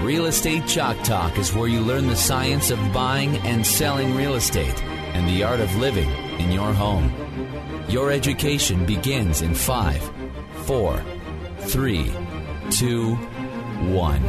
Real Estate Chalk Talk is where you learn the science of buying and selling real estate and the art of living in your home. Your education begins in five, four, three, two, one.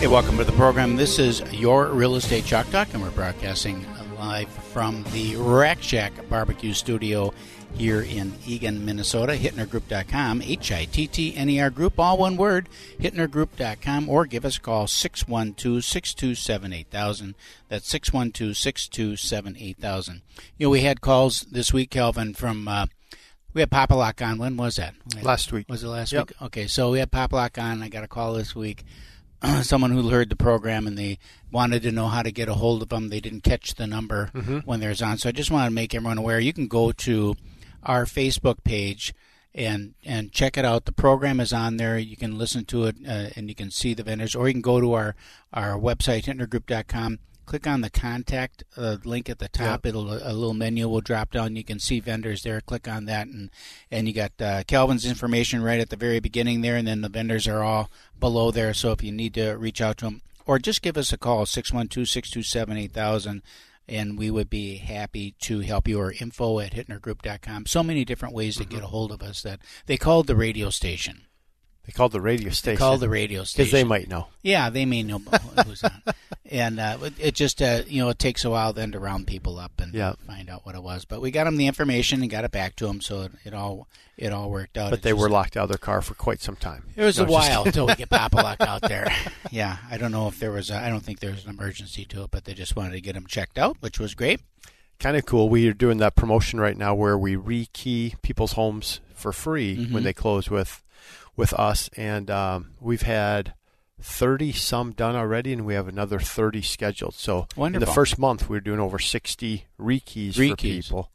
Hey, welcome to the program. This is your Real Estate Chalk Talk, and we're broadcasting live from the Rack Shack Barbecue Studio here in Eagan, Minnesota. HittnerGroup.com, H I T T N E R Group, all one word, HittnerGroup.com, or give us a call 612 627 8000. That's 612 627 8000. You know, we had calls this week, Kelvin, from. Uh, we had Pop-A-Lock on. When was that? Last week. Was it last Yep. week? Okay, so we had Pop-A-Lock on. I got a call this week. Someone who heard the program and they wanted to know how to get a hold of them. They didn't catch the number when there's on. So I just want to make everyone aware. You can go to our Facebook page and and check it out. The program is on there. You can listen to it uh, and you can see the vendors, or you can go to our our website hittnergroup.com. Click on the contact uh, link at the top. It'll a little menu will drop down. You can see vendors there. Click on that, and and you got uh, Calvin's information right at the very beginning there, and then the vendors are all below there. So if you need to reach out to them, or just give us a call 612-627-8000 and we would be happy to help you or info at hittnergroup.com. So many different ways to get mm-hmm. a hold of us that they called the radio station. They called the radio station. They called the radio station. because they might know. Yeah, they may know who's on. And uh, it- it just, uh, you know, it takes a while then to round people up and Yeah. find out what it was. But we got them the information and got it back to them, so it, it all it all worked out. But It they just- were locked out of their car for quite some time. It was No, a while until we get Pop-A-Lock out there. Yeah, I don't know if there was. I don't think there was an emergency to it, but they just wanted to get them checked out, which was great. kind of cool. We are doing that promotion right now where we rekey people's homes for free Mhm. when they close with with us, and um, we've had thirty some done already, and we have another thirty scheduled. So in the first month, we are doing over sixty rekeys for people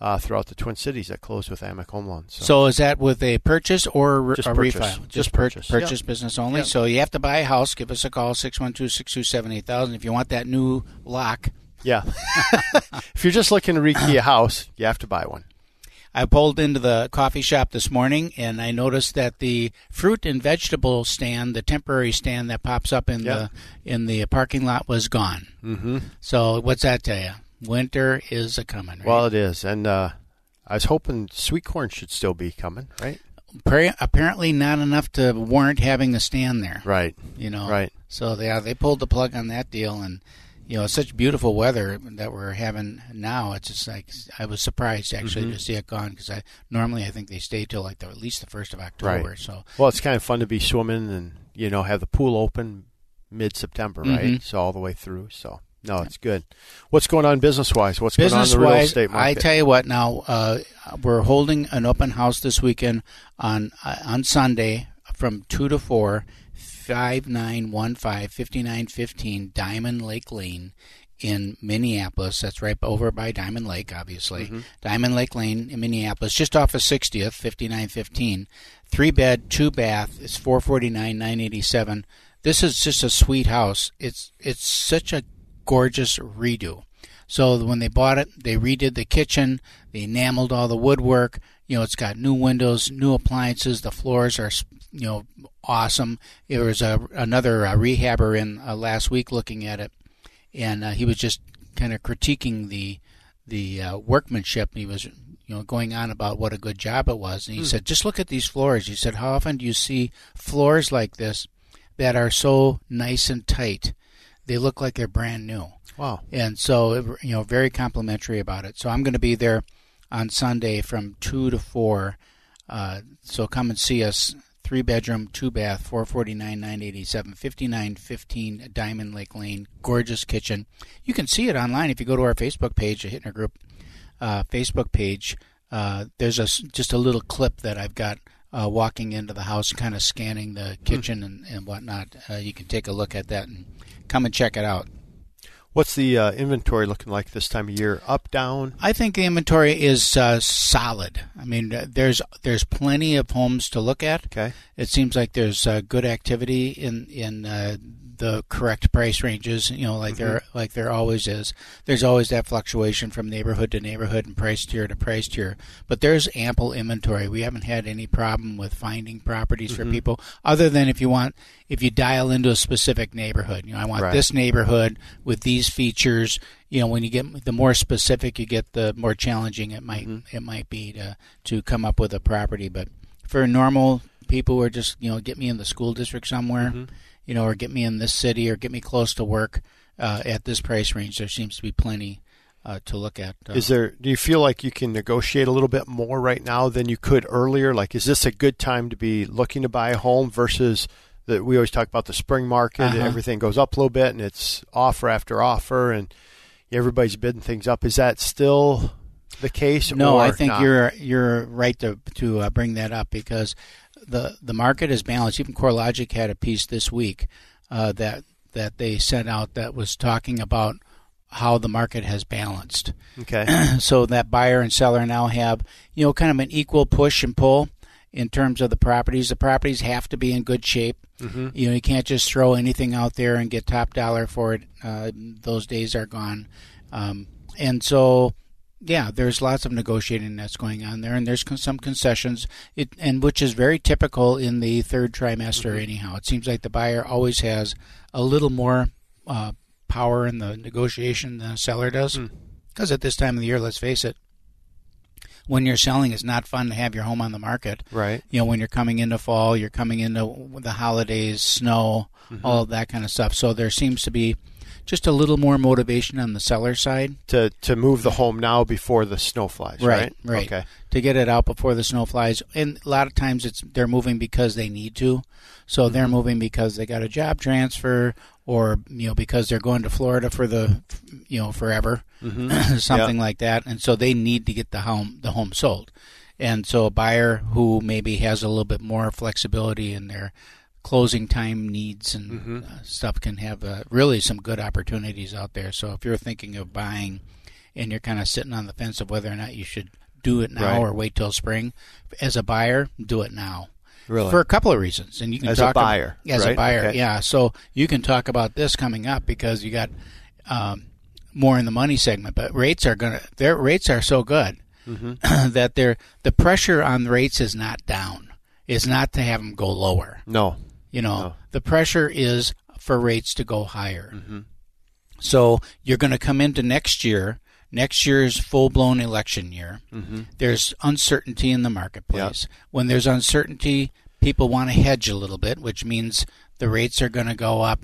uh, throughout the Twin Cities that close with Amic Home Loans. So, is that with a purchase or re- Just a purchase. refi? Just Just pur- purchase. purchase business only. Yep. So you have to buy a house. Give us a call 612-627-8000 if you want that new lock. yeah, if you're just looking to rekey a house, you have to buy one. I pulled into the coffee shop this morning and I noticed that the fruit and vegetable stand, the temporary stand that pops up in Yeah. the in the parking lot, was gone. Mm-hmm. So what's that tell you? Winter is a coming. Right? Well, it is, and uh, I was hoping sweet corn should still be coming, right? Apparently not enough to warrant having a stand there. Right, You know, right. So they they pulled the plug on that deal, and you know, such beautiful weather that we're having now. It's just like I was surprised actually Mm-hmm. to see it gone because I normally I think they stay till like the, at least the first of October. Right. So Well, it's kind of fun to be swimming and you know have the pool open mid-September, right? Mhm. So all the way through. So no, it's good. What's going on business-wise? What's business going on in the real wise, estate market? I tell you what. Now uh, we're holding an open house this weekend on uh, on Sunday from two to four. 5915 5915 Diamond Lake Lane in Minneapolis. That's right over by Diamond Lake, obviously. Mm-hmm. Diamond Lake Lane in Minneapolis, just off of 60th, 5915. Three bed, two bath. It's 449 987 This is just a sweet house. It's it's such a gorgeous redo. So when they bought it, they redid the kitchen, they enameled all the woodwork. You know, it's got new windows, new appliances. The floors are, you know, awesome. There was a another uh, rehabber in uh, last week looking at it, and uh, he was just kind of critiquing the the uh, workmanship. He was, you know, going on about what a good job it was, and he said, "Just look at these floors." He said, "How often do you see floors like this that are so nice and tight? They look like they're brand new." Wow. and so you know very complimentary about it so i'm going to be there on sunday from 2 to 4 uh, so come and see us three bedroom two bath 449 987 5915 diamond lake lane. Gorgeous kitchen. You can see it online if you go to our facebook page the hittner group uh, facebook page. Uh, there's a just a little clip that i've got uh, walking into the house kind of scanning the kitchen and, and whatnot. Uh, you can take a look at that and come and check it out What's the uh, inventory looking like this time of year? Up, down? I think the inventory is uh, solid. I mean, uh, there's there's plenty of homes to look at. Okay. It seems like there's uh, good activity in in uh, the correct price ranges. You know, like there mm-hmm. like there always is. There's always that fluctuation from neighborhood to neighborhood and price tier to price tier. But there's ample inventory. We haven't had any problem with finding properties for mm-hmm. people, other than if you want if you dial into a specific neighborhood. You know, I want Right. this neighborhood with these features. You know, when you get the more specific you get, the more challenging it might mm-hmm. it might be to to come up with a property. But for normal people who are just you know get me in the school district somewhere, you know, or get me in this city or get me close to work uh, at this price range, there seems to be plenty uh, to look at. Uh, Is there? Do you feel like you can negotiate a little bit more right now than you could earlier? Like, is this a good time to be looking to buy a home versus that? We always talk about the spring market. Uh-huh. Everything goes up a little bit, and it's offer after offer, and everybody's bidding things up. Is that still the case? No, I think not? you're you're right to to uh, bring that up because the the market is balanced. Even CoreLogic had a piece this week uh, that that they sent out that was talking about how the market has balanced. okay. so that buyer and seller now have you know kind of an equal push and pull in terms of the properties. The properties have to be in good shape. Mm-hmm. You know, you can't just throw anything out there and get top dollar for it. Uh, those days are gone. Um, and so, yeah, there's lots of negotiating that's going on there, and there's con- some concessions, it, and which is very typical in the third trimester. Anyhow, it seems like the buyer always has a little more uh, power in the negotiation than the seller does, because at this time of the year, let's face it, when you're selling, it's not fun to have your home on the market Right. you know when you're coming into fall you're coming into the holidays snow Mm-hmm. all of that kind of stuff so there seems to be just a little more motivation on the seller side. To to move the home now before the snow flies. Right. right? Okay. to get it out before the snow flies. And a lot of times it's they're moving because they need to. So mm-hmm. they're moving because they got a job transfer or you know because they're going to Florida for the you know forever mm-hmm. something like that. And so they need to get the home the home sold. And so a buyer who maybe has a little bit more flexibility in their closing time needs and uh, stuff can have uh, really some good opportunities out there so if you're thinking of buying and you're kind of sitting on the fence of whether or not you should do it now Right. or wait till spring as a buyer do it now Really. for a couple of reasons and you can As a talk ab- buyer, as a buyer Okay. yeah so you can talk about this coming up because you got um, more in the money segment but rates are gonna their rates are so good Mm-hmm. that they're the pressure on rates is not down is not to have them go lower no. You know, No. the pressure is for rates to go higher. Mm-hmm. So you're going to come into next year. Next year's full blown election year. Mm-hmm. There's uncertainty in the marketplace. When there's uncertainty, people want to hedge a little bit, which means the rates are going to go up.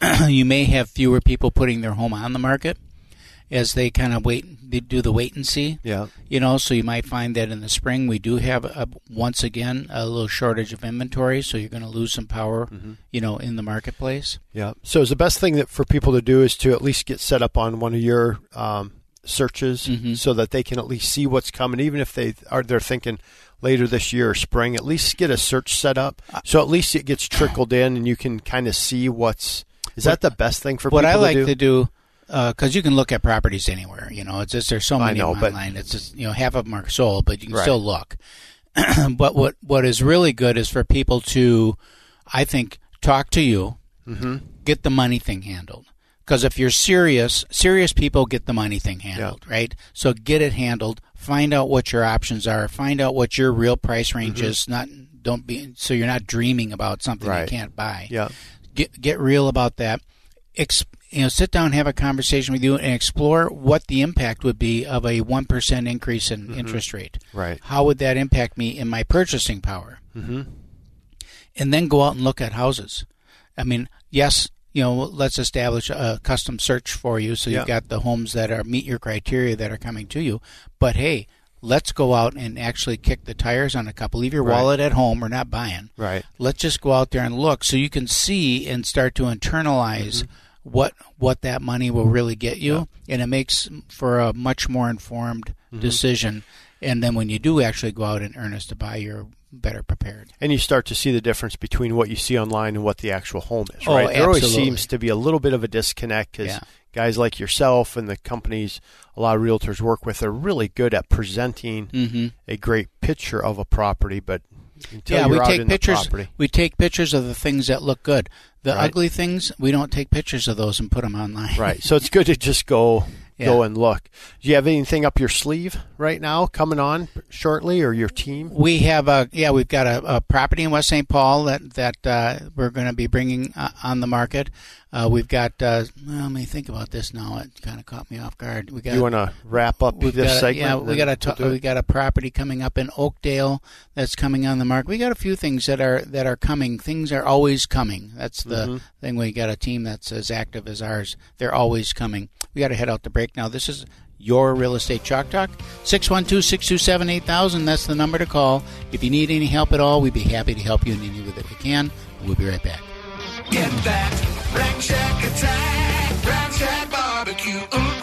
you may have fewer people putting their home on the market as they kind of wait, they do the wait and see Yeah. you know so you might find that in the spring we do have a, once again a little shortage of inventory so you're going to lose some power you know in the marketplace Yeah. So is the best thing that for people to do is to at least get set up on one of your um, searches Mhm. so that they can at least see what's coming, even if they are they're thinking later this year or spring. At least get a search set up so at least it gets trickled in and you can kind of see what's. Is that the best thing for what people i like to do? to do because you can look at properties anywhere you know it's just there's so many know, but- online it's just you know half of them are sold but you can Right. still look but what what is really good is for people to i think talk to you mm-hmm. get the money thing handled. Because if you're serious, serious people get the money thing handled, right? So get it handled. Find out what your options are. Find out what your real price range is. Not don't be so you're not dreaming about something Right. you can't buy. Yeah. Get get real about that. Ex, you know, sit down, have a conversation with you, and explore what the impact would be of a one percent increase in interest rate. Right. How would that impact me in my purchasing power? Mm-hmm. and then go out and look at houses. I mean, yes, you know, let's establish a custom search for you so Yeah. you've got the homes that are meet your criteria that are coming to you. But hey, let's go out and actually kick the tires on a couple. Leave your Right. wallet at home. We're not buying. Right. Let's just go out there and look so you can see and start to internalize what what that money will really get you and it makes for a much more informed decision and then when you do actually go out in earnest to buy you're better prepared. And you start to see the difference between what you see online and what the actual home is, Oh, right? There always seems to be a little bit of a disconnect because Yeah. guys like yourself and the companies a lot of realtors work with are really good at presenting Mm-hmm. a great picture of a property, but until yeah, we take pictures. property, We take pictures of the things that look good. The Right. ugly things, we don't take pictures of those and put them online. right? So it's good to just go go and look. Do you have anything up your sleeve right now coming on shortly, or your team? We have a yeah, we've got a, a property in West St. Paul that that uh, we're going to be bringing uh, on the market. Uh, we've got. Uh, well, let me think about this now. It kind of caught me off guard. We got. You want to wrap up We've this got segment? yeah, we got a we'll t- it? we got a property coming up in Oakdale that's coming on the market. We got a few things that are that are coming. Things are always coming. That's the Mm-hmm. thing. We got a team that's as active as ours. They're always coming. We got to head out to break now. This is your real estate chalk talk 612-627-8000 that's the number to call if you need any help at all we'd be happy to help you in any way that we can we'll be right back Get that Rack Shack attack, Rack Shack barbecue. Ooh.